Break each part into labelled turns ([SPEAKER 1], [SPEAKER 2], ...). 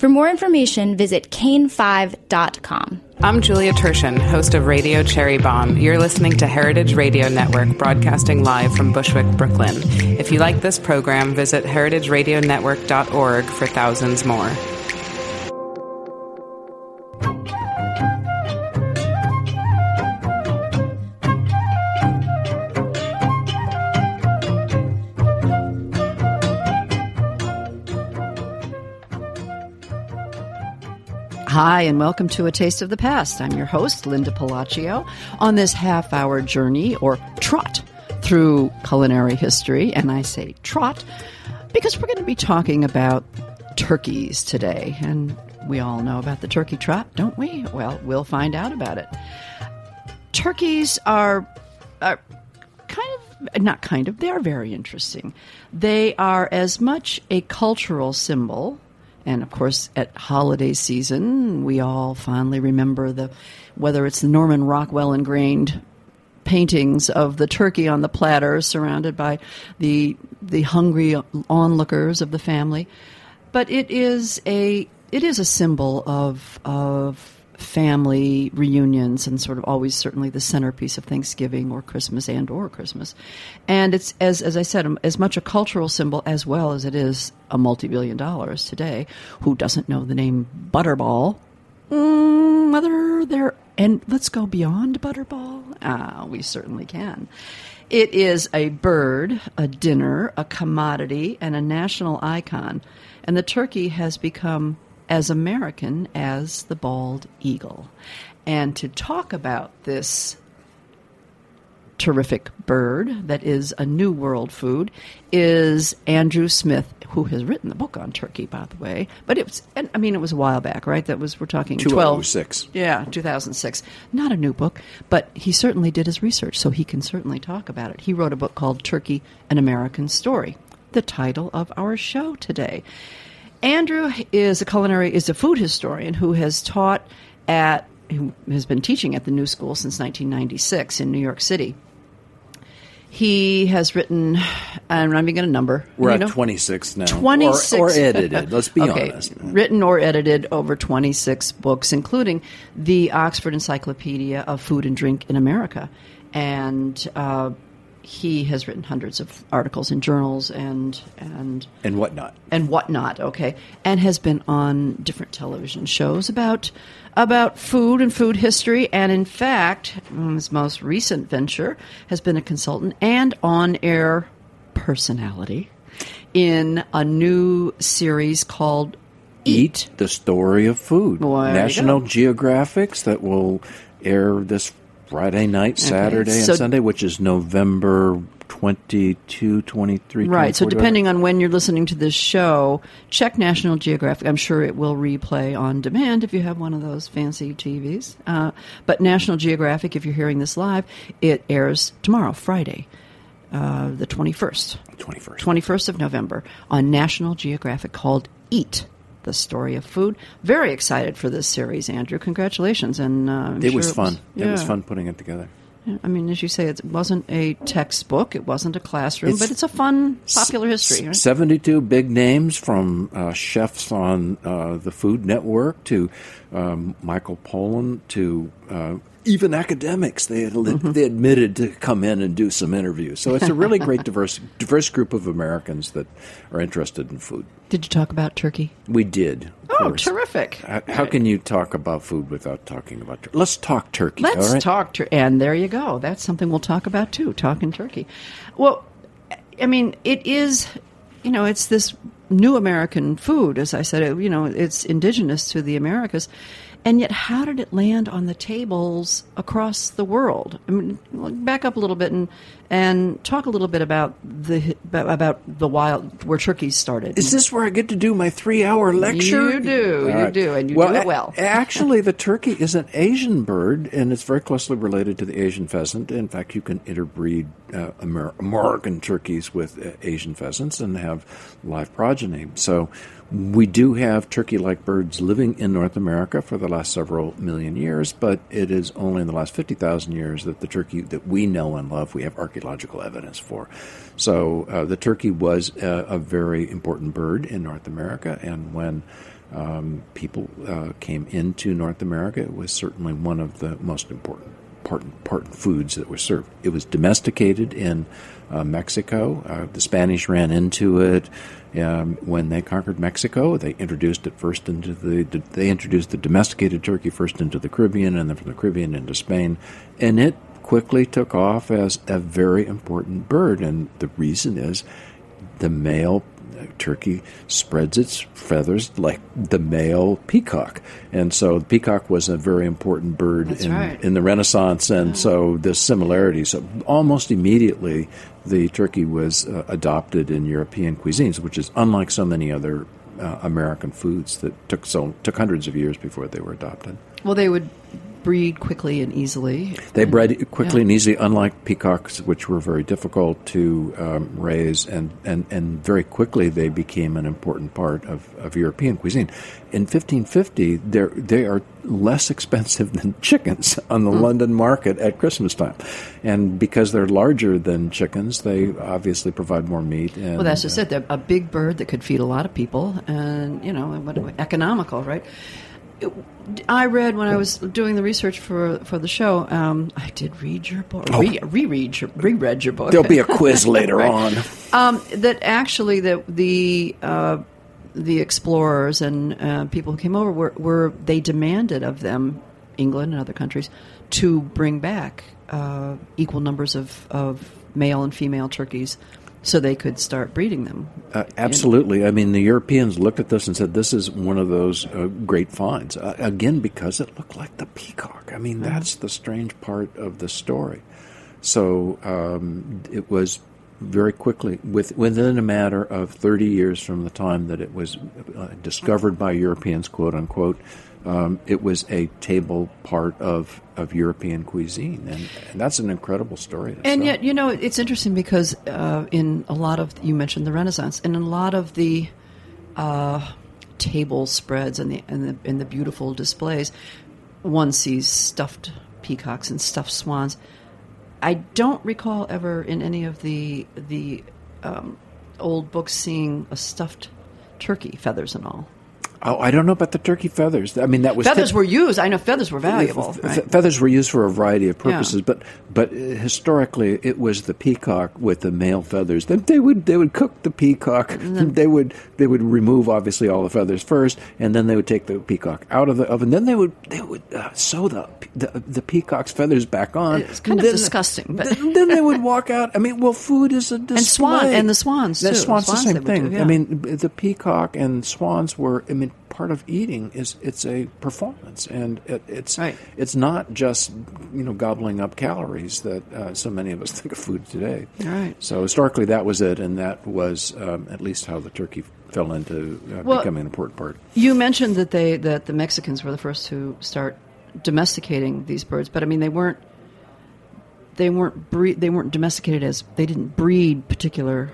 [SPEAKER 1] For more information, visit cain5.com.
[SPEAKER 2] I'm Julia Turshen, host of Radio Cherry Bomb. You're listening to Heritage Radio Network, broadcasting live from Bushwick, Brooklyn. If you like this program, visit heritageradionetwork.org for thousands more.
[SPEAKER 3] Hi, and welcome to A Taste of the Past. I'm your host, Linda Pelaccio, on this half hour journey or trot through culinary history. And I say trot because we're going to be talking about turkeys today. And we all know about the turkey trot, don't we? Well, we'll find out about it. Turkeys are, are kind of, not kind of, they are very interesting. They are as much a cultural symbol and of course, at holiday season, we all fondly remember the whether it's the Norman Rockwell ingrained paintings of the turkey on the platter, surrounded by the the hungry onlookers of the family. But it is a it is a symbol of of family reunions and sort of always certainly the centerpiece of Thanksgiving or Christmas and or Christmas. And it's as as I said as much a cultural symbol as well as it is a multi-billion dollars today. Who doesn't know the name Butterball? Mm, whether there and let's go beyond Butterball. Ah, we certainly can. It is a bird, a dinner, a commodity, and a national icon. And the turkey has become as American as the bald eagle. And to talk about this terrific bird that is a new world food is Andrew Smith, who has written the book on turkey, by the way. But it was, I mean, it was a while back, right? That was, we're talking
[SPEAKER 4] 2006.
[SPEAKER 3] 12, yeah, 2006. Not a new book, but he certainly did his research, so he can certainly talk about it. He wrote a book called Turkey An American Story, the title of our show today. Andrew is a culinary is a food historian who has taught at who has been teaching at the New School since 1996 in New York City. He has written, and I'm going to number.
[SPEAKER 4] We're
[SPEAKER 3] at
[SPEAKER 4] know? 26 now.
[SPEAKER 3] 26.
[SPEAKER 4] Or, or edited. Let's be
[SPEAKER 3] okay.
[SPEAKER 4] honest.
[SPEAKER 3] Written or edited over 26 books, including the Oxford Encyclopedia of Food and Drink in America. And uh, he has written hundreds of articles in journals and and
[SPEAKER 4] and whatnot
[SPEAKER 3] and whatnot. Okay, and has been on different television shows about about food and food history. And in fact, his most recent venture has been a consultant and on air personality in a new series called Eat,
[SPEAKER 4] Eat the Story of Food.
[SPEAKER 3] Well,
[SPEAKER 4] National Geographics that will air this Friday night, Saturday,
[SPEAKER 3] so-
[SPEAKER 4] and Sunday, which is November 22, 23,
[SPEAKER 3] Right. So depending on when you're listening to this show, check National Geographic. I'm sure it will replay on demand if you have one of those fancy TVs. Uh, but National Geographic, if you're hearing this live, it airs tomorrow, Friday, uh, the 21st.
[SPEAKER 4] 21st.
[SPEAKER 3] 21st of November on National Geographic called Eat. The story of food. Very excited for this series, Andrew. Congratulations! And uh,
[SPEAKER 4] It
[SPEAKER 3] sure
[SPEAKER 4] was fun. It was
[SPEAKER 3] yeah.
[SPEAKER 4] fun putting it together.
[SPEAKER 3] I mean, as you say, it wasn't a textbook, it wasn't a classroom,
[SPEAKER 4] It's
[SPEAKER 3] but it's a fun, popular history. right?
[SPEAKER 4] 72 big names from uh, chefs on uh, the Food Network to um, Michael Pollan to uh, even academics. They, had,
[SPEAKER 3] Mm-hmm.
[SPEAKER 4] they admitted to come in and do some interviews. So it's a really great diverse diverse group of Americans that are interested in food.
[SPEAKER 3] Did you talk about turkey?
[SPEAKER 4] We did.
[SPEAKER 3] Oh,
[SPEAKER 4] course.
[SPEAKER 3] terrific.
[SPEAKER 4] How, how can you talk about food without talking about turkey? Let's talk turkey.
[SPEAKER 3] Let's
[SPEAKER 4] all right?
[SPEAKER 3] talk tur- and there you go. That's something we'll talk about too. Talking turkey. Well, I mean, it is. You know, it's this new American food. As I said, it, you know, it's indigenous to the Americas, and yet, how did it land on the tables across the world? I mean, back up a little bit and and talk a little bit about the about the wild where turkeys started.
[SPEAKER 4] Is this where I get to do my three-hour lecture?
[SPEAKER 3] You do, you do, and you
[SPEAKER 4] well,
[SPEAKER 3] do it well.
[SPEAKER 4] actually, the turkey is an Asian bird, and it's very closely related to the Asian pheasant. In fact, you can interbreed uh, Amer- American turkeys with uh, Asian pheasants and have live progeny. So, we do have turkey-like birds living in North America for the last several million years, but it is only in the last fifty thousand years that the turkey that we know and love we have archaeological evidence for. So, uh, the turkey was a, a very important bird in North America, and when um, people uh, came into North America, it was certainly one of the most important part, part foods that were served. It was domesticated in uh, Mexico. Uh, the Spanish ran into it um, when they conquered Mexico. They introduced it first into the. They introduced the domesticated turkey first into the Caribbean, and then from the Caribbean into Spain, and it quickly took off as a very important bird. And the reason is the male turkey spreads its feathers like the male peacock, and so the peacock was a very important bird in,
[SPEAKER 3] right.
[SPEAKER 4] in the Renaissance, and so the similarities. So almost immediately, the turkey was uh, adopted in European cuisines, which is unlike so many other uh, American foods that took so took hundreds of years before they were adopted.
[SPEAKER 3] well, they would breed quickly and easily.
[SPEAKER 4] They bred quickly
[SPEAKER 3] Yeah.
[SPEAKER 4] and easily, unlike peacocks, which were very difficult to um, raise, and, and, and very quickly they became an important part of, of European cuisine. In 1550, they're, they are less expensive than chickens on the London market at Christmas time. And because they're larger than chickens, they obviously provide more meat. And,
[SPEAKER 3] Well, that's just
[SPEAKER 4] uh,
[SPEAKER 3] it. They're a big bird that could feed a lot of people, and you know, economical, right? It- I read when I was doing the research for for the show. Um, I did read your book, re, reread your, reread your book.
[SPEAKER 4] Oh. There'll be a quiz later
[SPEAKER 3] Right.
[SPEAKER 4] on.
[SPEAKER 3] um, that actually that the uh, the explorers and uh, people who came over were, were they demanded of them, England and other countries, to bring back uh, equal numbers of, of male and female turkeys, so they could start breeding them.
[SPEAKER 4] Uh, absolutely. I mean, the Europeans looked at this and said, "This is one of those uh, great finds." Uh, again, because it looked like the peacock. I mean, that's the strange part of the story. So um, it was very quickly, with, within a matter of thirty years from the time that it was uh, discovered by Europeans, quote unquote. Um, it was a table part of, of European cuisine, and, and that's an incredible story. to
[SPEAKER 3] And yet, you know, it's interesting because uh, in a lot of you mentioned the Renaissance, and in a lot of the uh, table spreads and the, and the and the beautiful displays, one sees stuffed peacocks and stuffed swans. I don't recall ever in any of the the um, old books seeing a stuffed turkey, feathers and all.
[SPEAKER 4] Oh, I don't know about the turkey feathers. I mean, that was
[SPEAKER 3] Feathers
[SPEAKER 4] tip-
[SPEAKER 3] were used. I know feathers were valuable.
[SPEAKER 4] Fe-
[SPEAKER 3] right?
[SPEAKER 4] Feathers were used for a variety of
[SPEAKER 3] Yeah.
[SPEAKER 4] purposes, but but uh, historically it was the peacock with the male feathers. They, they would they would cook the peacock. They would they would remove obviously all the feathers first, and then they would take the peacock out of the oven. Then they would they would uh, sew the, the the peacock's feathers back on.
[SPEAKER 3] It's kind of
[SPEAKER 4] Then-
[SPEAKER 3] disgusting, but-
[SPEAKER 4] then, then they would walk out. I mean, well, food is a display.
[SPEAKER 3] swan- and the swans,
[SPEAKER 4] The
[SPEAKER 3] too.
[SPEAKER 4] swans,
[SPEAKER 3] Swans
[SPEAKER 4] the same thing.
[SPEAKER 3] do, yeah.
[SPEAKER 4] I mean, the peacock and swans were. I mean, part of eating is it's a performance, and it, it's
[SPEAKER 3] Right.
[SPEAKER 4] it's not just you know gobbling up calories that uh, so many of us think of food today.
[SPEAKER 3] Right.
[SPEAKER 4] So historically, that was it, and that was um, at least how the turkey fell into uh,
[SPEAKER 3] Well-
[SPEAKER 4] becoming an important part.
[SPEAKER 3] You mentioned that they that the Mexicans were the first to start domesticating these birds, but I mean they weren't they weren't breed, they weren't domesticated as they didn't breed particular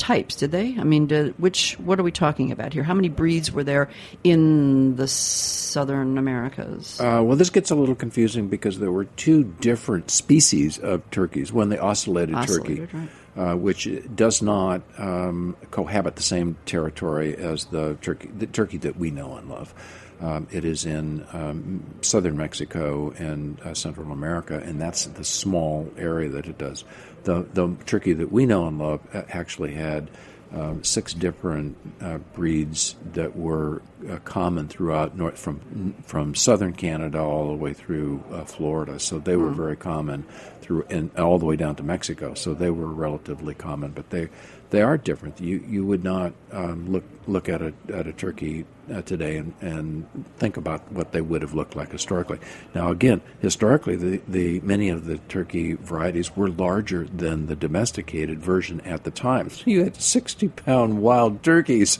[SPEAKER 3] types, did they? I mean, did, which what are we talking about here? How many breeds were there in the southern Americas?
[SPEAKER 4] Uh, well, this gets a little confusing because there were two different species of turkeys. One, the ocellated,
[SPEAKER 3] Ocellated,
[SPEAKER 4] turkey,
[SPEAKER 3] right.
[SPEAKER 4] uh, which does not um, cohabit the same territory as the turkey, the turkey that we know and love. Um, it is in um, southern Mexico and uh, Central America, and that's the small area that it does. The the turkey that we know and love uh, actually had um, six different uh, breeds that were uh, common throughout north from from southern Canada all the way through uh, Florida. So they were very common through and all the way down to Mexico. So they were relatively common, but they they are different. You you would not um, look look at a at a turkey uh, today and, and think about what they would have looked like historically. Now again, historically, the, the many of the turkey varieties were larger than the domesticated version at the time. You had sixty pound wild turkeys.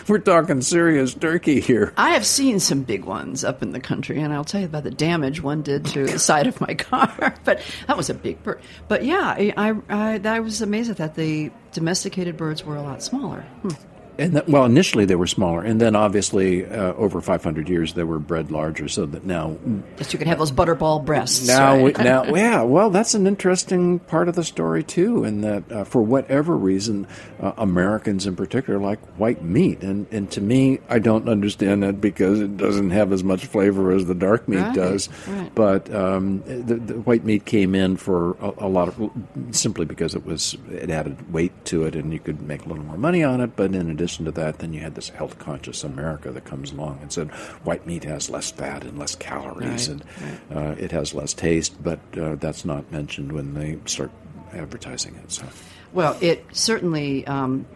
[SPEAKER 4] We're talking serious turkey here.
[SPEAKER 3] I have seen some big ones up in the country, and I'll tell you about the damage one did to the side of my car. But that was a big bird. But yeah, I, I, I, I was amazed at that. The domesticated birds were a lot smaller. Hmm.
[SPEAKER 4] And that, well, initially they were smaller, and then obviously uh, over 500 years they were bred larger. So that now,
[SPEAKER 3] Just you could have those butterball breasts.
[SPEAKER 4] now,
[SPEAKER 3] right?
[SPEAKER 4] we, now, yeah. Well, that's an interesting part of the story too, in that uh, for whatever reason, uh, Americans in particular like white meat, and and to me, I don't understand that because it doesn't have as much flavor as the dark meat
[SPEAKER 3] Right,
[SPEAKER 4] does.
[SPEAKER 3] right.
[SPEAKER 4] But um, the, the white meat came in for a, a lot of simply because it was it added weight to it, and you could make a little more money on it. But in addition to that, then you had this health conscious America that comes along and said white meat has less fat and less calories,
[SPEAKER 3] Right,
[SPEAKER 4] and uh, it has less taste. But uh, that's not mentioned when they start advertising it. So.
[SPEAKER 3] Well, it certainly um,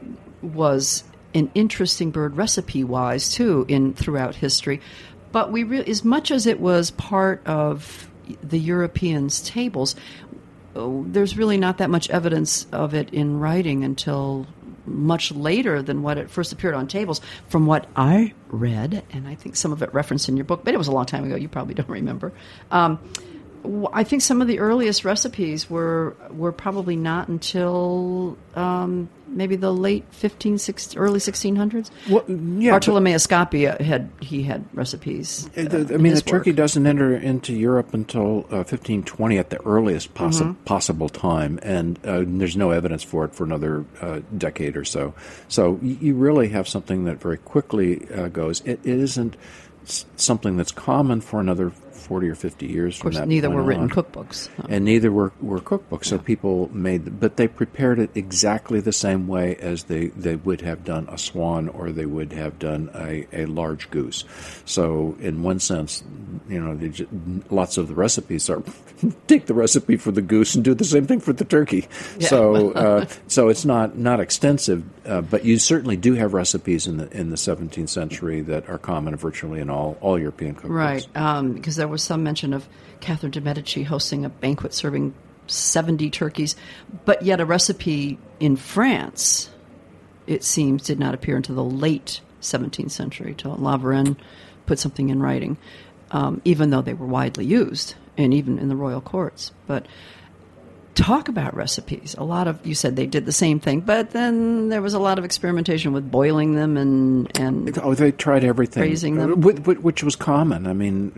[SPEAKER 3] was an interesting bird recipe wise too in throughout history. But we re- as much as it was part of the Europeans' tables, oh, there's really not that much evidence of it in writing until much later than what it first appeared on tables. From what I read, and I think some of it referenced in your book, but it was a long time ago. You probably don't remember. Um, I think some of the earliest recipes were were probably not until um, maybe the late 15, 16, early 1600s.
[SPEAKER 4] Well, yeah,
[SPEAKER 3] Bartolomeo Scappi had he had recipes.
[SPEAKER 4] Uh, the- I mean, the
[SPEAKER 3] his
[SPEAKER 4] turkey doesn't enter into Europe until uh, 1520 at the earliest possi-
[SPEAKER 3] Mm-hmm.
[SPEAKER 4] possible time, and uh, there's no evidence for it for another uh, decade or so. So you really have something that very quickly uh, goes. It, it isn't something that's common for another 40 or 50 years
[SPEAKER 3] Of course,
[SPEAKER 4] from that
[SPEAKER 3] neither
[SPEAKER 4] point
[SPEAKER 3] were written
[SPEAKER 4] on.
[SPEAKER 3] cookbooks.
[SPEAKER 4] And neither were, were cookbooks. So people made, but they prepared it exactly the same way as they, they would have done a swan or they would have done a, a large goose. So in one sense, you know, they ju- lots of the recipes are take the recipe for the goose and do the same thing for the turkey. So uh, so it's not not extensive, uh, but you certainly do have recipes in the in the 17th century that are common virtually in all all European cookbooks.
[SPEAKER 3] Right, um, because there was some mention of Catherine de Medici hosting a banquet serving 70 turkeys, but yet a recipe in France, it seems, did not appear until the late 17th century, till La Varenne put something in writing, um, even though they were widely used and even in the royal courts. But talk about recipes. A lot of you said they did the same thing, but then there was a lot of experimentation with boiling them and and
[SPEAKER 4] Oh, they tried everything,
[SPEAKER 3] Raising them?
[SPEAKER 4] Whi- whi- which was common. I mean,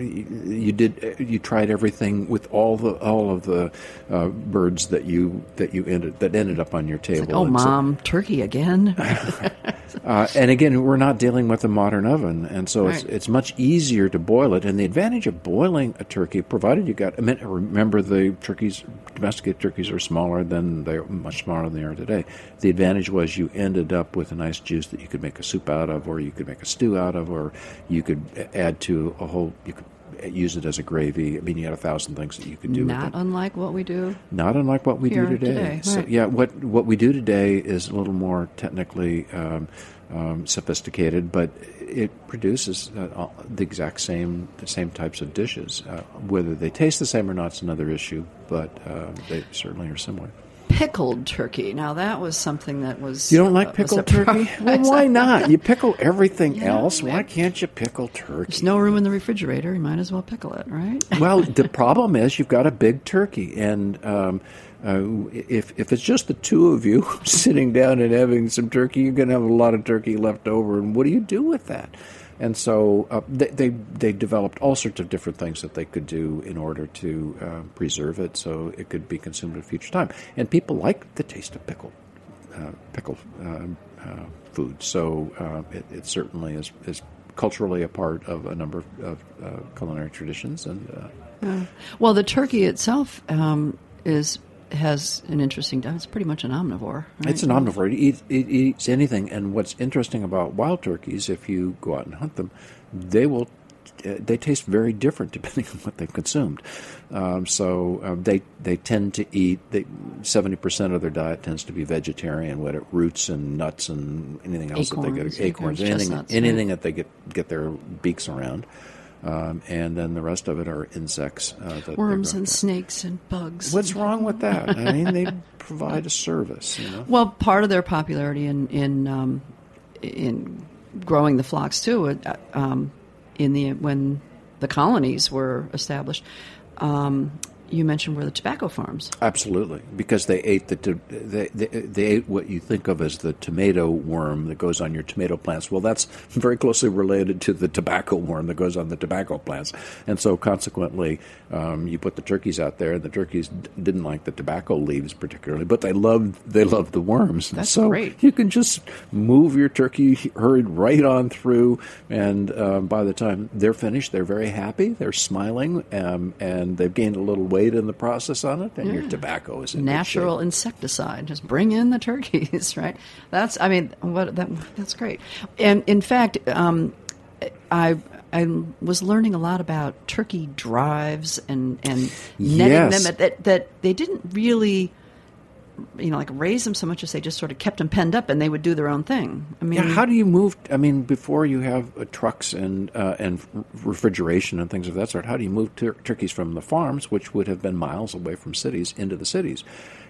[SPEAKER 4] you did you tried everything with all the all of the uh, birds that you that you ended that ended up on your table.
[SPEAKER 3] oh,
[SPEAKER 4] And so-
[SPEAKER 3] mom, turkey again.
[SPEAKER 4] uh, and again, we're not dealing with a modern oven, and so it's it's much easier to boil it. And the advantage of boiling a turkey, provided you got, I mean, remember the turkeys, domesticated turkeys are smaller than they're much smaller than they are today. The advantage was you ended up with a nice juice that you could make a soup out of, or you could make a stew out of, or you could add to a whole. You could use it as a gravy. I mean, you had a thousand things that you could do with
[SPEAKER 3] Not unlike what we do.
[SPEAKER 4] Not unlike what we do today.
[SPEAKER 3] today,
[SPEAKER 4] So,
[SPEAKER 3] right.
[SPEAKER 4] yeah, what what we do today is a little more technically um, um, sophisticated, but it produces uh, all- the exact same the same types of dishes. Uh, whether they taste the same or not is another issue, but uh, they certainly are similar.
[SPEAKER 3] Pickled turkey. Now that was something that was
[SPEAKER 4] You don't like
[SPEAKER 3] uh,
[SPEAKER 4] pickled turkey? Well, why not? You pickle everything
[SPEAKER 3] know,
[SPEAKER 4] else. Why can't you pickle turkey?
[SPEAKER 3] There's no room in the refrigerator. You might as well pickle it, right?
[SPEAKER 4] well, the problem is you've got a big turkey, and um, uh, if if it's just the two of you sitting down and having some turkey, you're going to have a lot of turkey left over. And what do you do with that? And so uh, they, they they developed all sorts of different things that they could do in order to uh, preserve it, so it could be consumed at a future time. And people like the taste of pickle uh, pickle um, uh, food, so uh, it, it certainly is is culturally a part of a number of, of uh, culinary traditions and.
[SPEAKER 3] Well, the turkey itself um, is has an interesting. Diet. It's pretty much an omnivore. Right?
[SPEAKER 4] It's an omnivore. It eats, it eats anything. And what's interesting about wild turkeys, if you go out and hunt them, they will. Uh, they taste very different depending on what they've consumed. Um, so uh, they they tend to eat. Seventy percent of their diet tends to be vegetarian, what it roots and nuts and anything else that they get acorns,
[SPEAKER 3] acorns,
[SPEAKER 4] anything
[SPEAKER 3] chestnuts,
[SPEAKER 4] anything that they get get their beaks around. Um, and then the rest of it are insects. Uh,
[SPEAKER 3] Worms and snakes and bugs.
[SPEAKER 4] What's wrong with that? I mean, they provide a service. You know.
[SPEAKER 3] Well, part of their popularity in in um, in growing the flocks too, uh, um, in the when the colonies were established, um, you mentioned were the tobacco farms.
[SPEAKER 4] Absolutely, because they ate the to- they, they they ate what you think of as the tomato worm that goes on your tomato plants. Well, that's very closely related to the tobacco worm that goes on the tobacco plants, and so consequently, um, you put the turkeys out there, and the turkeys d- didn't like the tobacco leaves particularly, but they loved they loved the worms.
[SPEAKER 3] That's
[SPEAKER 4] so
[SPEAKER 3] great.
[SPEAKER 4] You can just move your turkey herd right on through, and um, by the time they're finished, they're very happy, they're smiling, um, and they've gained a little weight in the process on it, and your tobacco is
[SPEAKER 3] Natural insecticide. Just bring in the turkeys, right? That's. I mean, what that. That's great. And in fact, um, I. I was learning a lot about turkey drives and, and netting
[SPEAKER 4] Yes.
[SPEAKER 3] them that that they didn't really you know like raise them so much as they just sort of kept them penned up and they would do their own thing. I mean,
[SPEAKER 4] Yeah, how do you move? I mean, before you have uh, trucks and uh, and refrigeration and things of that sort, how do you move tur- turkeys from the farms, which would have been miles away from cities, into the cities?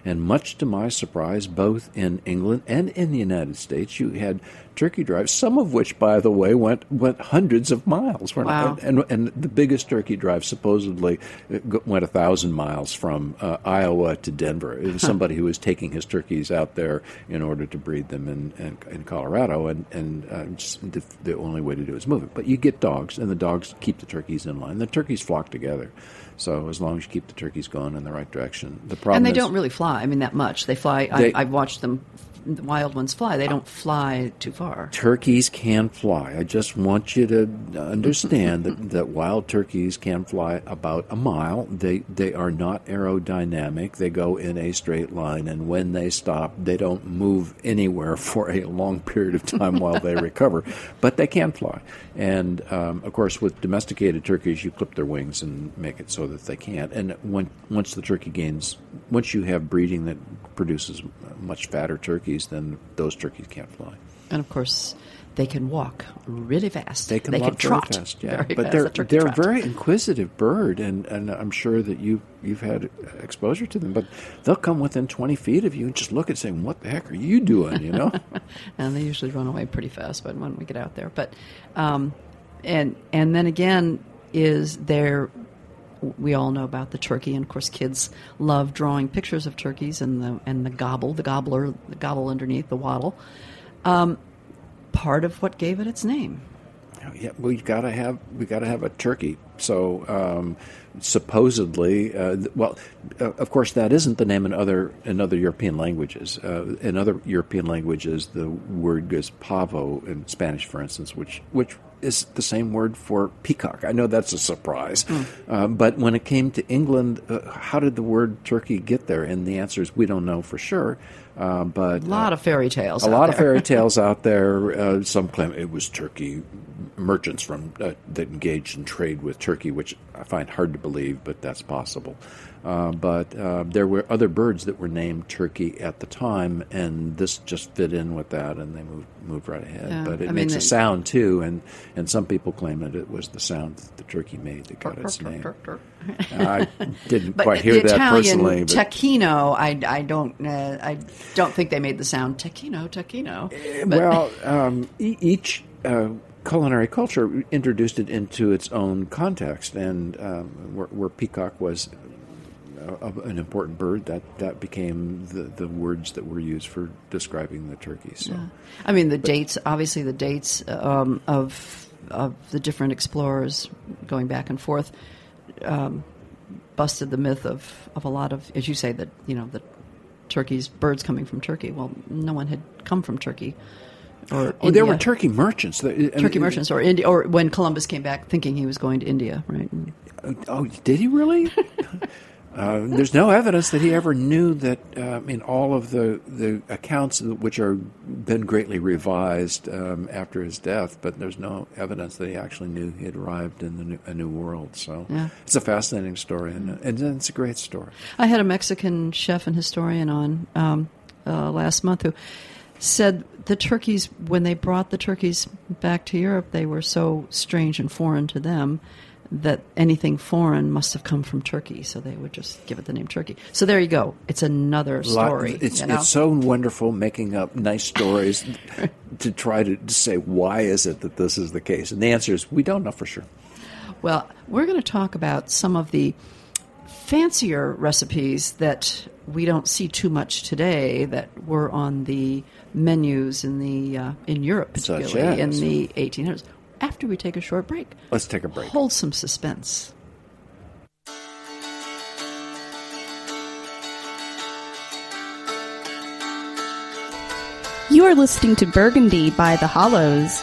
[SPEAKER 4] And much to my surprise, both in England and in the United States, you had turkey drives, some of which, by the way, went went hundreds of miles.
[SPEAKER 3] Wow.
[SPEAKER 4] And, and the biggest turkey drive supposedly uh, went a thousand miles from uh, Iowa to Denver. It was somebody who was taking his turkeys out there in order to breed them in, in, in Colorado, and and uh, the, the only way to do it is move it. But you get dogs, and the dogs keep the turkeys in line. The turkeys flock together. So as long as you keep the turkeys going in the right direction, the problem
[SPEAKER 3] and they
[SPEAKER 4] is,
[SPEAKER 3] don't really fly. I mean, that much. They fly.
[SPEAKER 4] They-
[SPEAKER 3] I, I've watched them. Wild ones fly. They don't fly too far.
[SPEAKER 4] turkeys can fly. I just want you to understand that, that wild turkeys can fly about a mile. They they are not aerodynamic. They go in a straight line, and when they stop, they don't move anywhere for a long period of time while they recover. But they can fly, and um, of course, with domesticated turkeys, you clip their wings and make it so that they can't. And when, once the turkey gains, once you have breeding that produces much fatter turkeys, then those turkeys can't fly.
[SPEAKER 3] And of course, they can walk really fast.
[SPEAKER 4] They can walk
[SPEAKER 3] trot
[SPEAKER 4] very fast, yeah.
[SPEAKER 3] very
[SPEAKER 4] but
[SPEAKER 3] fast,
[SPEAKER 4] they're
[SPEAKER 3] a
[SPEAKER 4] they're a very inquisitive bird, and, and I'm sure that you you've had exposure to them. But they'll come within 20 feet of you and just look and say, "What the heck are you doing?" You know.
[SPEAKER 3] and they usually run away pretty fast. But when we get out there, but um, and and then again is there. We all know about the turkey, and of course, kids love drawing pictures of turkeys and the and the gobble, the gobbler, the gobble underneath the wattle. Um, part of what gave it its name.
[SPEAKER 4] Yeah, we've got to have we got to have a turkey. So um, supposedly, uh, well, uh, of course, that isn't the name in other in other European languages. Uh, in other European languages, the word goes pavo in Spanish, for instance, which which is the same word for peacock. I know that's a surprise, um, but when it came to England, uh, how did the word turkey get there? And the answer is we don't know for sure. Uh, but
[SPEAKER 3] A lot of fairy tales.
[SPEAKER 4] a lot of fairy tales out there. Uh, some claim it was Turkey merchants from uh, that engaged in trade with Turkey, which I find hard to believe, but that's possible. Uh, but uh, there were other birds that were named turkey at the time, and this just fit in with that, and they moved moved right ahead.
[SPEAKER 3] Yeah,
[SPEAKER 4] but it
[SPEAKER 3] I
[SPEAKER 4] makes
[SPEAKER 3] mean,
[SPEAKER 4] a sound too, and, and some people claim that it was the sound that the turkey made that got its name. I didn't quite hear
[SPEAKER 3] the
[SPEAKER 4] that
[SPEAKER 3] Italian
[SPEAKER 4] personally, but
[SPEAKER 3] tacchino, I, I don't uh, I don't think they made the sound tacchino tacchino. But-
[SPEAKER 4] well, um, e- each uh, culinary culture introduced it into its own context, and um, where, where peacock was uh, an important bird, that that became the, the words that were used for describing the turkey. So,
[SPEAKER 3] I mean, the dates, obviously, the dates um, of of the different explorers going back and forth um, busted the myth of, of a lot of, as you say, that you know the turkeys, birds coming from Turkey. Well, no one had come from Turkey. Or
[SPEAKER 4] oh, there were turkey merchants. I
[SPEAKER 3] Turkey
[SPEAKER 4] mean,
[SPEAKER 3] merchants, or India, or when Columbus came back thinking he was going to India, right?
[SPEAKER 4] Oh, did he really? Uh, there's no evidence that he ever knew that. Uh, I mean, all of the, the accounts which are been greatly revised um, after his death, but there's no evidence that he actually knew he had arrived in the new, a new world. So
[SPEAKER 3] Yeah.
[SPEAKER 4] it's a fascinating story, and, and it's a great story.
[SPEAKER 3] I had a Mexican chef and historian on um, uh, last month who said the turkeys, when they brought the turkeys back to Europe, they were so strange and foreign to them that anything foreign must have come from Turkey, so they would just give it the name Turkey. So there you go. It's another
[SPEAKER 4] Lot-
[SPEAKER 3] story.
[SPEAKER 4] It's
[SPEAKER 3] you know?
[SPEAKER 4] it's so wonderful making up nice stories to try to say why is it that this is the case, and the answer is we don't know for sure.
[SPEAKER 3] Well, we're going to talk about some of the fancier recipes that we don't see too much today that were on the menus in the uh, in Europe, particularly in the 1800s. After we take a short break,
[SPEAKER 4] Let's take a break.
[SPEAKER 3] hold some suspense.
[SPEAKER 5] You are listening to Burgundy by The Hollows.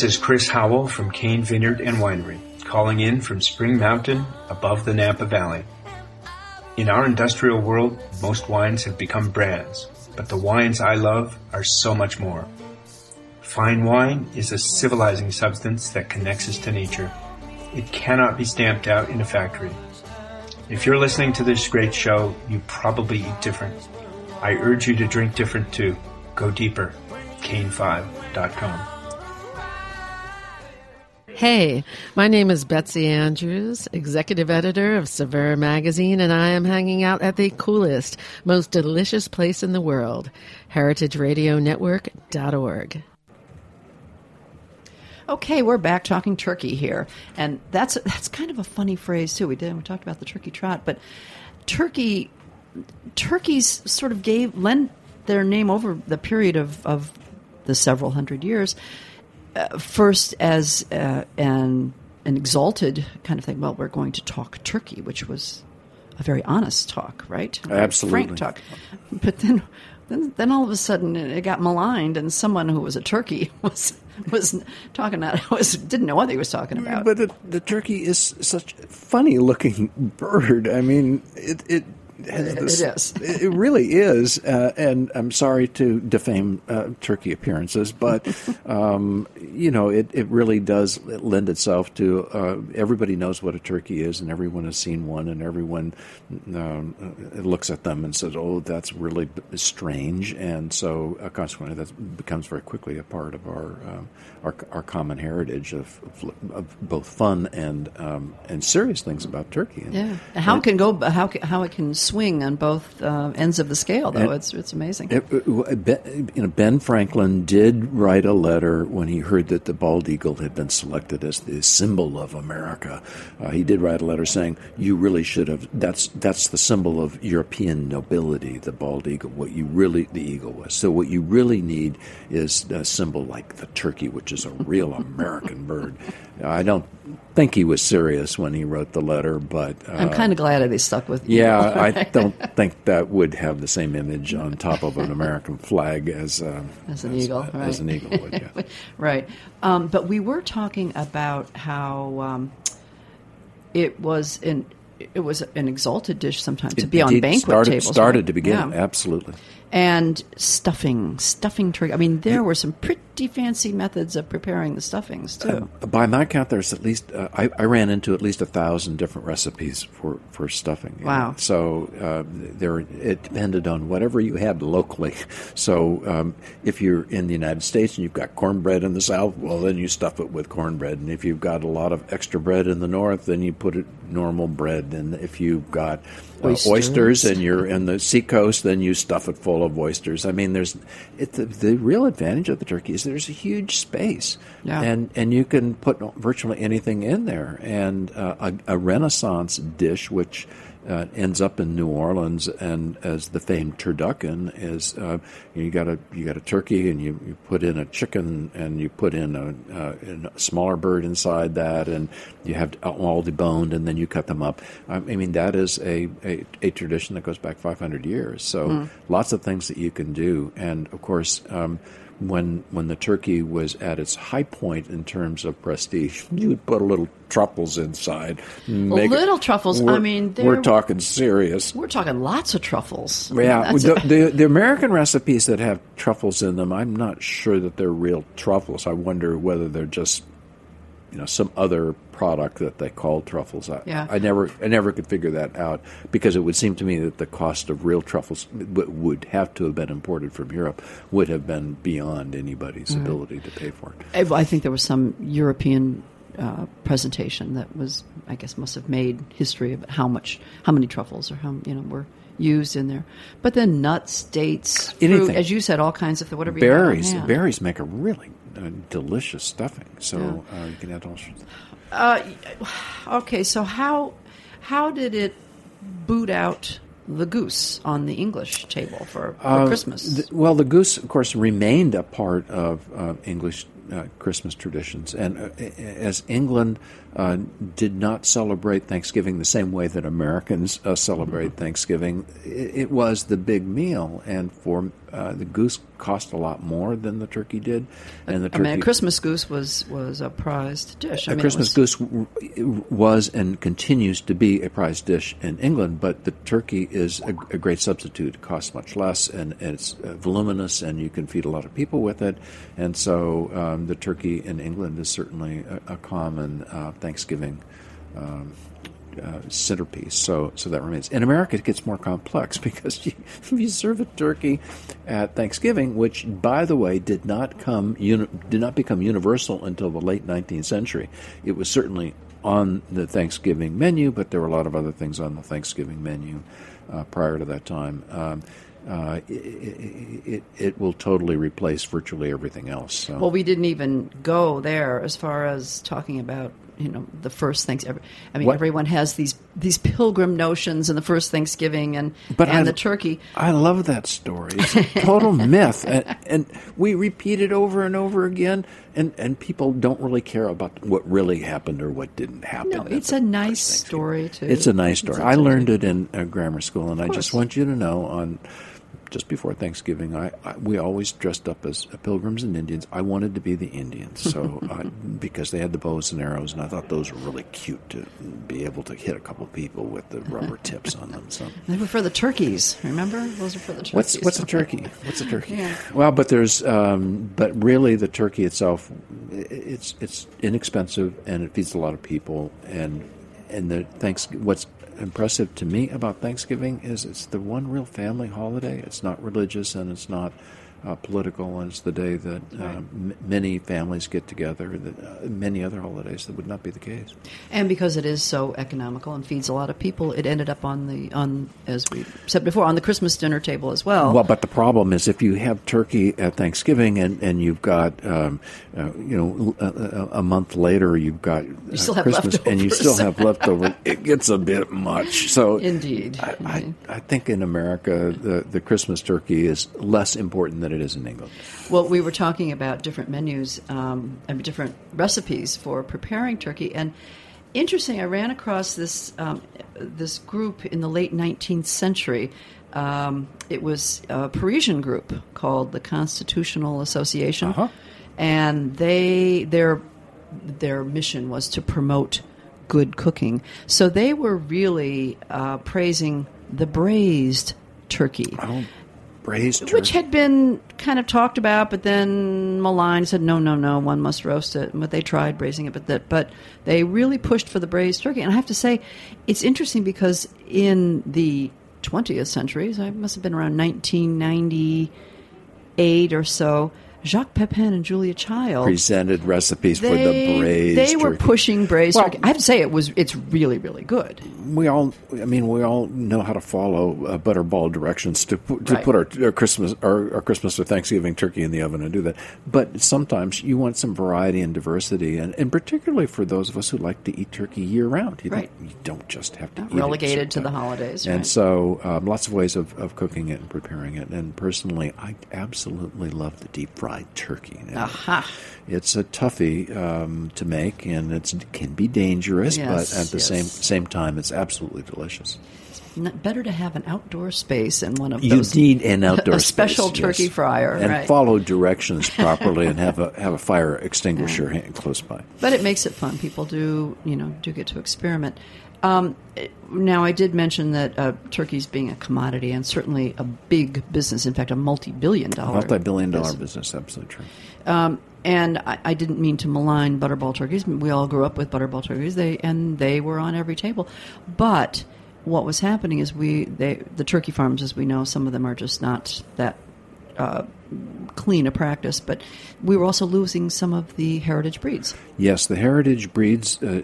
[SPEAKER 6] This is Chris Howell from Cain Vineyard and Winery, calling in from Spring Mountain above the Napa Valley. In our industrial world, most wines have become brands, but the wines I love are so much more. Fine wine is a civilizing substance that connects us to nature. It cannot be stamped out in a factory. If you're listening to this great show, you probably eat different. I urge you to drink different too. Go deeper. Cain5.com.
[SPEAKER 7] Hey, my name is Betsy Andrews, executive editor of Saveur Magazine, and I am hanging out at the coolest, most delicious place in the world, heritageradionetwork.org.
[SPEAKER 3] Okay, we're back talking turkey here, and that's that's kind of a funny phrase too. We did we talked about the turkey trot, but turkey turkeys sort of gave lent their name over the period of, of the several hundred years. Uh, first, as uh, an an exalted kind of thing. Well, we're going to talk turkey, which was a very honest talk, right?
[SPEAKER 4] Absolutely.
[SPEAKER 3] frank talk. But then, then, then all of a sudden, it got maligned, and someone who was a turkey was was talking about was didn't know what he was talking about.
[SPEAKER 4] But the, the turkey is such a funny looking bird. I mean, it it
[SPEAKER 3] It-
[SPEAKER 4] this,
[SPEAKER 3] it is.
[SPEAKER 4] it really is. Uh, and I'm sorry to defame uh, turkey appearances, but um, you know, it, it really does lend itself to. Uh, everybody knows what a turkey is, and everyone has seen one, and everyone um, uh, looks at them and says, "Oh, that's really strange." And so, uh, consequently, that becomes very quickly a part of our um, our, our common heritage of, of, of both fun and um, and serious things about turkey. And,
[SPEAKER 3] yeah, how it can go, how how it can swing on both uh, ends of the scale, though.
[SPEAKER 4] And-
[SPEAKER 3] it's it's amazing.
[SPEAKER 4] It- it- Ben, you know, Ben Franklin did write a letter when he heard that the bald eagle had been selected as the symbol of America. Uh, he did write a letter saying, "You really should have. That's that's the symbol of European nobility, the bald eagle. What you really the eagle was. So what you really need is a symbol like the turkey, which is a real American bird." I don't think he was serious when he wrote the letter, but uh,
[SPEAKER 3] I'm kind of glad that they stuck with.
[SPEAKER 4] yeah. I don't think that would have the same image on top of an American flag as uh,
[SPEAKER 3] As an eagle,
[SPEAKER 4] as,
[SPEAKER 3] right.
[SPEAKER 4] an eagle would. Yeah.
[SPEAKER 3] right. Um, but we were talking about how um, it was an it was an exalted dish sometimes to be on banquet
[SPEAKER 4] started,
[SPEAKER 3] tables.
[SPEAKER 4] Started
[SPEAKER 3] right?
[SPEAKER 4] to begin,
[SPEAKER 3] Yeah.
[SPEAKER 4] absolutely.
[SPEAKER 3] And stuffing, stuffing turkey. I mean, there were some pretty fancy methods of preparing the stuffings too.
[SPEAKER 4] By my count, there's at least uh, I, I ran into at least a thousand different recipes for, for stuffing.
[SPEAKER 3] Wow.
[SPEAKER 4] know. So uh, there, it depended on whatever you had locally. So um, if you're in the United States and you've got cornbread in the South, well, then you stuff it with cornbread. And if you've got a lot of extra bread in the North, then you put it normal bread. And if you've got uh,
[SPEAKER 3] Oysters.
[SPEAKER 4] oysters and you're in the seacoast, then you stuff it full of oysters. I mean, there's it, the, the real advantage of the turkey is there's a huge space,
[SPEAKER 3] Yeah.
[SPEAKER 4] and and you can put virtually anything in there. And uh, a, a Renaissance dish, which uh, ends up in New Orleans, and as the famed turducken is, uh, you got a you got a turkey, and you, you put in a chicken, and you put in a, uh, a smaller bird inside that, and you have all deboned, and then you cut them up. I mean, that is a, a, a tradition that goes back 500 years. So lots of things that you can do, and of course. Um, when when the turkey was at its high point in terms of prestige, you would put a little truffles inside. make it-
[SPEAKER 3] little truffles, I mean,
[SPEAKER 4] we're talking serious.
[SPEAKER 3] We're talking lots of truffles.
[SPEAKER 4] Yeah,
[SPEAKER 3] That's
[SPEAKER 4] the, the the American recipes that have truffles in them, I'm not sure that they're real truffles. I wonder whether they're just you know some other product that they called truffles. I,
[SPEAKER 3] Yeah.
[SPEAKER 4] I never I never could figure that out because it would seem to me that the cost of real truffles w- would have to have been imported from Europe would have been beyond anybody's
[SPEAKER 3] Mm-hmm.
[SPEAKER 4] ability to pay for it.
[SPEAKER 3] I think there was some European uh, presentation that was, I guess, must have made history of how much, how many truffles or how you know were used in there. But then nuts, dates, fruit,
[SPEAKER 4] Anything.
[SPEAKER 3] as you said, all kinds of whatever.
[SPEAKER 4] Berries
[SPEAKER 3] You had on hand.
[SPEAKER 4] berries make a really uh, delicious stuffing. So uh, you can add all sorts. Of,
[SPEAKER 3] Uh, okay, so how how did it boot out the goose on the English table for, for
[SPEAKER 4] Uh,
[SPEAKER 3] Christmas?
[SPEAKER 4] th- well, the goose, of course, remained a part of uh, English uh, Christmas traditions, and uh, as England uh, did not celebrate Thanksgiving the same way that Americans uh, celebrate Thanksgiving, it, it was the big meal, and for uh, the goose cost a lot more than the turkey did, and the
[SPEAKER 3] I mean, a Christmas goose was was a prized dish. I
[SPEAKER 4] a
[SPEAKER 3] mean,
[SPEAKER 4] Christmas
[SPEAKER 3] was-
[SPEAKER 4] goose was and continues to be a prized dish in England, but the turkey is a, a great substitute. It costs much less, and, and it's uh, voluminous, and you can feed a lot of people with it. And so, um, the turkey in England is certainly a, a common uh, Thanksgiving. Um, uh, centerpiece, so so that remains. In America, it gets more complex because you, you serve a turkey at Thanksgiving, which, by the way, did not come uni- did not become universal until the late 19th century. It was certainly on the Thanksgiving menu, but there were a lot of other things on the Thanksgiving menu uh, prior to that time. Um, uh, it, it, it, will totally replace virtually everything else. So.
[SPEAKER 3] Well, we didn't even go there as far as talking about you know the first things. I mean,
[SPEAKER 4] What-
[SPEAKER 3] everyone has these these pilgrim notions and the first Thanksgiving and
[SPEAKER 4] But
[SPEAKER 3] and
[SPEAKER 4] I-
[SPEAKER 3] the turkey.
[SPEAKER 4] I love that story. It's a total myth, and, and we repeat it over and over again. And and people don't really care about what really happened or what didn't happen.
[SPEAKER 3] No, it's a nice story
[SPEAKER 4] Thanksgiving.
[SPEAKER 3] to.
[SPEAKER 4] It's a nice story.
[SPEAKER 3] it's
[SPEAKER 4] I
[SPEAKER 3] a-
[SPEAKER 4] learned it in uh, grammar school, and I just want you to know on. Just before Thanksgiving, I, I we always dressed up as pilgrims and Indians. I wanted to be the Indians, so I, because they had the bows and arrows, and I thought those were really cute to be able to hit a couple of people with the rubber tips on them. So
[SPEAKER 3] They were for the turkeys. Remember, those are for the turkeys.
[SPEAKER 4] What's what's a turkey? What's a turkey?
[SPEAKER 3] Yeah.
[SPEAKER 4] Well, but there's um, but really the turkey itself, it's it's inexpensive and it feeds a lot of people and and the thanks. What's impressive to me about Thanksgiving is it's the one real family holiday. It's not religious and it's not uh, political, it's the day that uh, m- many families get together. That uh, many other holidays that would not be the case.
[SPEAKER 3] And because it is so economical and feeds a lot of people, it ended up on the on as we said before on the Christmas dinner table as well.
[SPEAKER 4] Well, but the problem is if you have turkey at Thanksgiving and, and you've got, um, uh, you know, a, a- a month later you've got uh,
[SPEAKER 3] have
[SPEAKER 4] Christmas and you still have leftover, it gets a bit much. So
[SPEAKER 3] Indeed.
[SPEAKER 4] I, I, I think in America the, the Christmas turkey is less important than it is in England.
[SPEAKER 3] Well, we were talking about different menus um, and different recipes for preparing turkey, and interesting. I ran across this um, this group in the late 19th century. Um, it was a Parisian group called the Constitutional Association,
[SPEAKER 4] Uh-huh.
[SPEAKER 3] and they their their mission was to promote good cooking. So they were really uh, praising the braised turkey
[SPEAKER 4] Oh, braised turkey.
[SPEAKER 3] which had been kind of talked about, but then maligned said, no, no, no, one must roast it. But they tried braising it, but that, but they really pushed for the braised turkey. And I have to say, it's interesting because in the 20th century, so I must have been around 1998 or so, Jacques Pepin and Julia Child
[SPEAKER 4] presented recipes for the braised
[SPEAKER 3] they were
[SPEAKER 4] turkey.
[SPEAKER 3] pushing braised
[SPEAKER 4] Well-
[SPEAKER 3] turkey. I have to say, it was it's really really good.
[SPEAKER 4] we all i mean we all know how to follow uh, butterball directions to put, to
[SPEAKER 3] Right.
[SPEAKER 4] put our, our christmas our, our christmas or thanksgiving turkey in the oven and do that but sometimes you want some variety and diversity and, and particularly for those of us who like to eat turkey year round you,
[SPEAKER 3] Right.
[SPEAKER 4] don't, you don't just have to
[SPEAKER 3] Not
[SPEAKER 4] eat it
[SPEAKER 3] relegated to the
[SPEAKER 4] sometime.
[SPEAKER 3] holidays,
[SPEAKER 4] and
[SPEAKER 3] right.
[SPEAKER 4] so um, lots of ways of, of cooking it and preparing it and personally i absolutely love the deep fried turkey Now,
[SPEAKER 3] Aha.
[SPEAKER 4] it's a toughie um, to make, and it can be dangerous,
[SPEAKER 3] Yes,
[SPEAKER 4] but at the
[SPEAKER 3] yes.
[SPEAKER 4] same same time, it's absolutely delicious.
[SPEAKER 3] Better to have an outdoor space and one of
[SPEAKER 4] You
[SPEAKER 3] those.
[SPEAKER 4] need an outdoor
[SPEAKER 3] a special
[SPEAKER 4] space,
[SPEAKER 3] turkey
[SPEAKER 4] yes.
[SPEAKER 3] fryer,
[SPEAKER 4] and
[SPEAKER 3] right?
[SPEAKER 4] follow directions properly, and have a have a fire extinguisher hand close by.
[SPEAKER 3] but it makes it fun. People do, you know, do get to experiment. Um, now, I did mention that uh, turkeys being a commodity and certainly a big business. In fact, a multi-billion-dollar,
[SPEAKER 4] Multi-billion dollar
[SPEAKER 3] business.
[SPEAKER 4] business, absolutely true.
[SPEAKER 3] Um, and I, I didn't mean to malign butterball turkeys. We all grew up with butterball turkeys. They and they were on every table. But what was happening is we they the turkey farms, as we know, some of them are just not that uh, clean a practice. But we were also losing some of the heritage breeds.
[SPEAKER 4] Yes, the heritage breeds uh,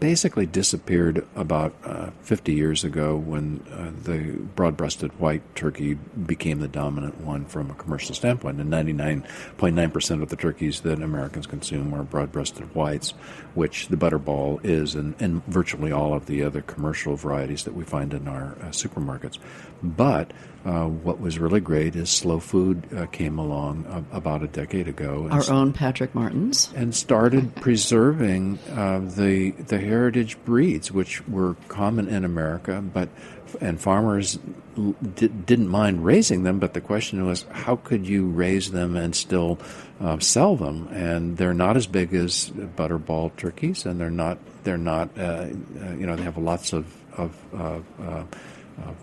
[SPEAKER 4] basically disappeared about uh, 50 years ago when uh, the broad-breasted white turkey became the dominant one from a commercial standpoint. And 99.9% of the turkeys that Americans consume are broad-breasted whites, which the butterball is, and, and virtually all of the other commercial varieties that we find in our uh, supermarkets. But uh, what was really great is slow food uh, came along uh, about a decade ago.
[SPEAKER 3] Our own Patrick Martins.
[SPEAKER 4] and started preserving uh, the the heritage breeds, which were common in America, but and farmers l- didn't mind raising them. But the question was, how could you raise them and still uh, sell them? And they're not as big as butterball turkeys, and they're not they're not uh, uh, you know they have lots of of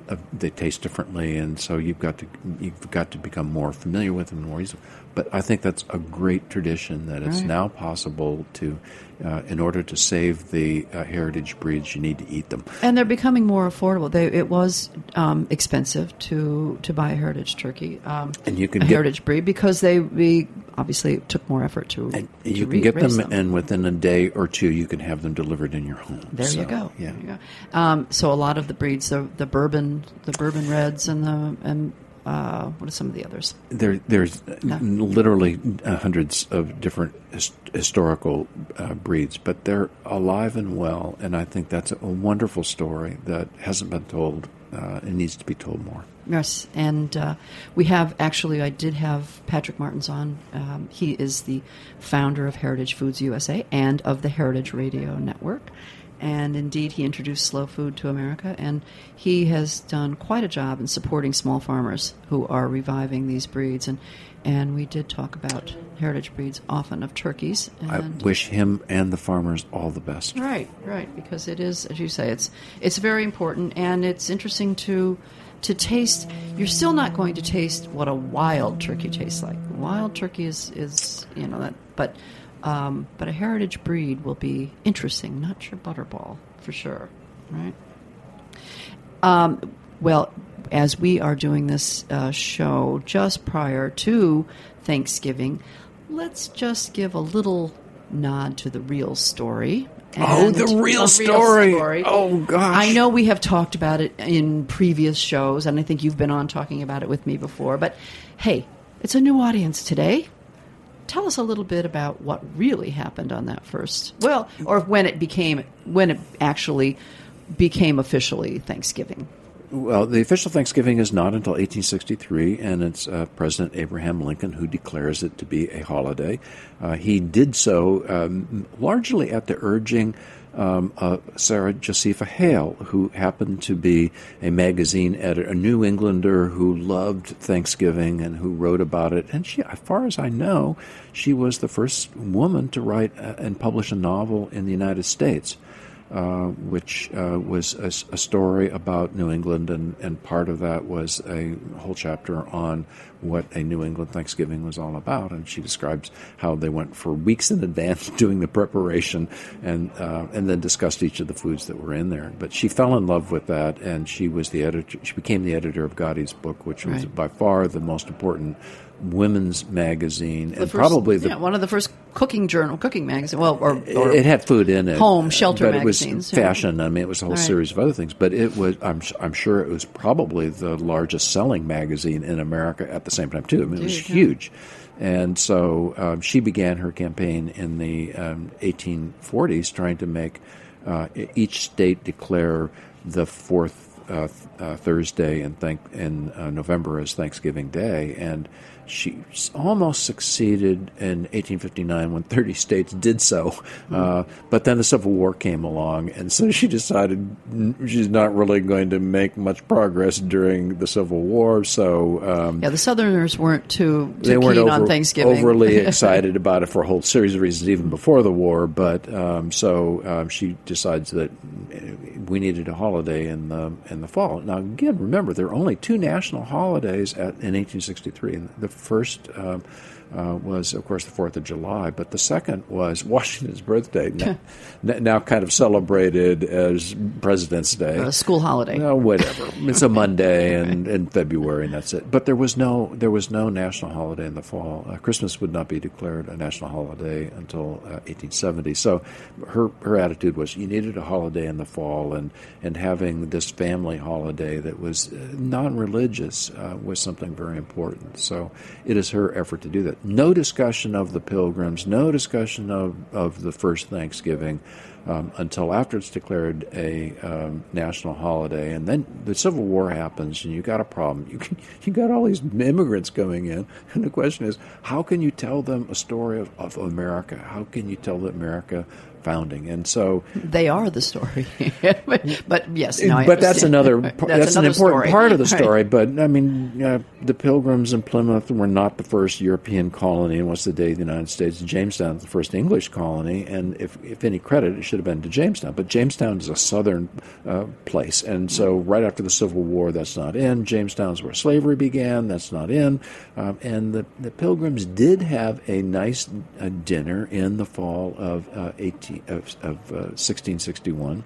[SPEAKER 4] uh, they taste differently, and so you've got to you've got to become more familiar with them more easily. But I think that's a great tradition that it's
[SPEAKER 3] Right.
[SPEAKER 4] now possible to, uh, in order to save the uh, heritage breeds, you need to eat them.
[SPEAKER 3] And they're becoming more affordable. They, it was um, expensive to, to buy a heritage turkey, um,
[SPEAKER 4] And you can
[SPEAKER 3] a
[SPEAKER 4] get-
[SPEAKER 3] heritage breed, because they we obviously took more effort to.
[SPEAKER 4] And
[SPEAKER 3] to
[SPEAKER 4] you
[SPEAKER 3] re-
[SPEAKER 4] can get
[SPEAKER 3] raise
[SPEAKER 4] them, and within a day or two, you can have them delivered in your home.
[SPEAKER 3] There
[SPEAKER 4] So,
[SPEAKER 3] you go.
[SPEAKER 4] Yeah.
[SPEAKER 3] You go. Um, so a lot of the breeds, the the bourbon, the bourbon reds, and the and uh, what are some of the others?
[SPEAKER 4] There, there's literally hundreds of different his- historical uh, breeds, but they're alive and well, and I think that's a wonderful story that hasn't been told uh, and needs to be told more.
[SPEAKER 3] Yes, and uh, we have actually. I did have Patrick Martins on. Um, he is the founder of Heritage Foods USA and of the Heritage Radio Network. And indeed, he introduced slow food to America, and he has done quite a job in supporting small farmers who are reviving these breeds. And and we did talk about heritage breeds often of turkeys.
[SPEAKER 4] I wish him and the farmers all the best.
[SPEAKER 3] Right, right, because it is, as you say, it's it's very important, and it's interesting to to taste. You're still not going to taste what a wild turkey tastes like. Wild turkey is is you know that, but um, but a heritage breed will be interesting. Not your butterball for sure, right? Um, well, as we are doing this uh, show just prior to Thanksgiving, let's just give a little nod to the real story.
[SPEAKER 4] Oh, the real
[SPEAKER 3] a
[SPEAKER 4] story. Oh, gosh.
[SPEAKER 3] I know we have talked about it in previous shows, and I think you've been on talking about it with me before. But hey, it's a new audience today. Tell us a little bit about what really happened on that first. Well, or when it became when it actually became officially Thanksgiving.
[SPEAKER 4] Well, the official Thanksgiving is not until 1863, and it's uh, President Abraham Lincoln who declares it to be a holiday. Uh, he did so um, largely at the urging um, uh, Sarah Josepha Hale, who happened to be a magazine editor, a New Englander who loved Thanksgiving and who wrote about it. And she, as far as I know, she was the first woman to write uh, and publish a novel in the United States uh, which uh, was a, a story about New England, and, and part of that was a whole chapter on what a New England Thanksgiving was all about. And she describes how they went for weeks in advance doing the preparation, and uh, and then discussed each of the foods that were in there. But she fell in love with that, and she was the editor. She became the editor of Godey's book, which was
[SPEAKER 3] Right.
[SPEAKER 4] by far the most important women's magazine,
[SPEAKER 3] The
[SPEAKER 4] and
[SPEAKER 3] first-
[SPEAKER 4] probably the
[SPEAKER 3] yeah, one of the first cooking journal, cooking magazine. Well, or, or
[SPEAKER 4] it had food in it,
[SPEAKER 3] home shelter
[SPEAKER 4] but
[SPEAKER 3] magazines,
[SPEAKER 4] it was fashion. I mean, it was a whole
[SPEAKER 3] Right.
[SPEAKER 4] series of other things. But it was, I'm, I'm sure, it was probably the largest selling magazine in America at the same time too. I mean, it was huge. And so um, she began her campaign in the um, 1840s, trying to make uh, each state declare the fourth uh, uh, Thursday in, thank- in uh, November as Thanksgiving Day. And she almost succeeded in 1859 when 30 states did so. Uh, but then the Civil War came along, and so she decided she's not really going to make much progress during the Civil War. So um,
[SPEAKER 3] yeah, the Southerners weren't too, too
[SPEAKER 4] they weren't
[SPEAKER 3] keen
[SPEAKER 4] over-
[SPEAKER 3] on Thanksgiving.
[SPEAKER 4] overly excited about it for a whole series of reasons, even before the war. But um, so um, she decides that uh, we needed a holiday in the in the fall. Now, again, remember there are only two national holidays at, in 1863. And the first. Um, uh, was of course the Fourth of July, but the second was Washington's birthday, now, now kind of celebrated as President's Day,
[SPEAKER 3] a school holiday.
[SPEAKER 4] no, whatever. It's a Monday in, in February, and that's it. But there was no there was no national holiday in the fall. Uh, Christmas would not be declared a national holiday until uh, 1870. So her her attitude was you needed a holiday in the fall, and and having this family holiday that was uh, non-religious uh, was something very important. So it is her effort to do that. No discussion of the Pilgrims, no discussion of of the first Thanksgiving um, until after it's declared a um, national holiday, and then the Civil War happens, and you got a problem. You can, you got all these immigrants coming in, and the question is, how can you tell them a story of, of America? How can you tell the America founding? And so,
[SPEAKER 3] They are the story. but, but yes, no, I
[SPEAKER 4] but that's another
[SPEAKER 3] Right.
[SPEAKER 4] that's, an important
[SPEAKER 3] story.
[SPEAKER 4] part of the
[SPEAKER 3] Right.
[SPEAKER 4] story. But I mean, uh, the Pilgrims in Plymouth were not the first European colony, and what's the day of the United States? Jamestown is the first English colony, and if if any credit, it should have been to Jamestown. But Jamestown is a southern uh, place, and so right after the Civil War, that's not in. Jamestown is where slavery began. That's not in. Um, and the the Pilgrims did have a nice uh, dinner in the fall of uh, of, of uh, sixteen sixty one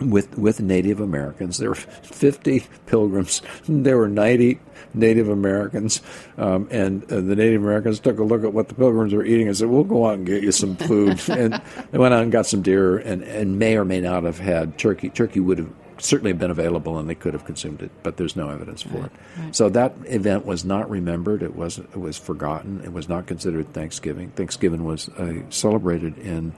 [SPEAKER 4] with with Native Americans. There were 50 pilgrims. There were 90 Native Americans, um, and uh, the Native Americans took a look at what the pilgrims were eating and said, "We'll go out and get you some food." and they went out and got some deer, and, and may or may not have had turkey. Turkey would have certainly been available, and they could have consumed it, but there's no evidence for it. So that event was not remembered. It was it was forgotten. It was not considered Thanksgiving. Thanksgiving was uh, celebrated in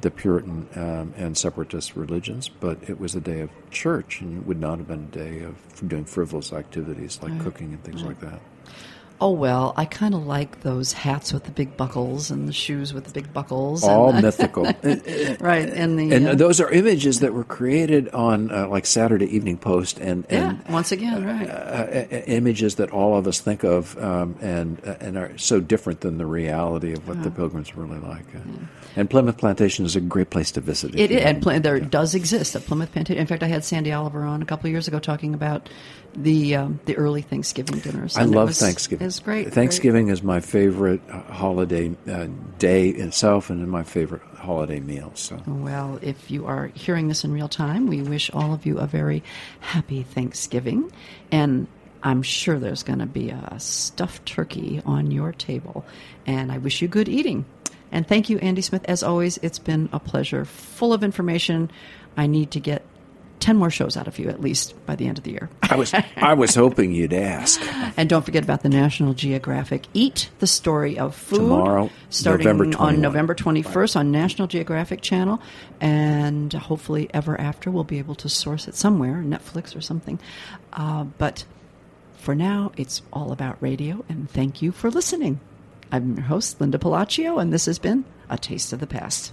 [SPEAKER 4] the Puritan um, and separatist religions, but it was a day of church, and it would not have been a day of doing frivolous activities like cooking and things like that.
[SPEAKER 3] Oh well, I kind of like those hats with the big buckles and the shoes with the big buckles.
[SPEAKER 4] All
[SPEAKER 3] and,
[SPEAKER 4] mythical.
[SPEAKER 3] right? And the
[SPEAKER 4] And
[SPEAKER 3] uh,
[SPEAKER 4] those are images that were created on uh, like Saturday Evening Post and,
[SPEAKER 3] yeah, once again, right?
[SPEAKER 4] uh, i- images that all of us think of um, and uh, and are so different than the reality of what the pilgrims were really like. Uh, And Plymouth Plantation is a great place to visit.
[SPEAKER 3] It is, and Pl- there does exist a Plymouth Plantation. In fact, I had Sandy Oliver on a couple of years ago talking about the um, the early Thanksgiving dinners.
[SPEAKER 4] I love
[SPEAKER 3] was-
[SPEAKER 4] Thanksgiving
[SPEAKER 3] is great.
[SPEAKER 4] Thanksgiving is my favorite uh, holiday uh, day itself, and my favorite holiday meal. So,
[SPEAKER 3] well, if you are hearing this in real time, we wish all of you a very happy Thanksgiving, and I'm sure there's going to be a stuffed turkey on your table, and I wish you good eating. And thank you, Andy Smith. As always, it's been a pleasure, full of information. I need to get 10 more shows out of you at least by the end of the year.
[SPEAKER 4] I was I was hoping you'd ask.
[SPEAKER 3] And don't forget about the National Geographic Eat the Story of Food
[SPEAKER 4] Tomorrow,
[SPEAKER 3] starting
[SPEAKER 4] November
[SPEAKER 3] on November 21st on National Geographic Channel and hopefully ever after we'll be able to source it somewhere, Netflix or something. Uh, but for now, it's all about radio and thank you for listening. I'm your host, Linda Pelaccio and this has been A Taste of the Past.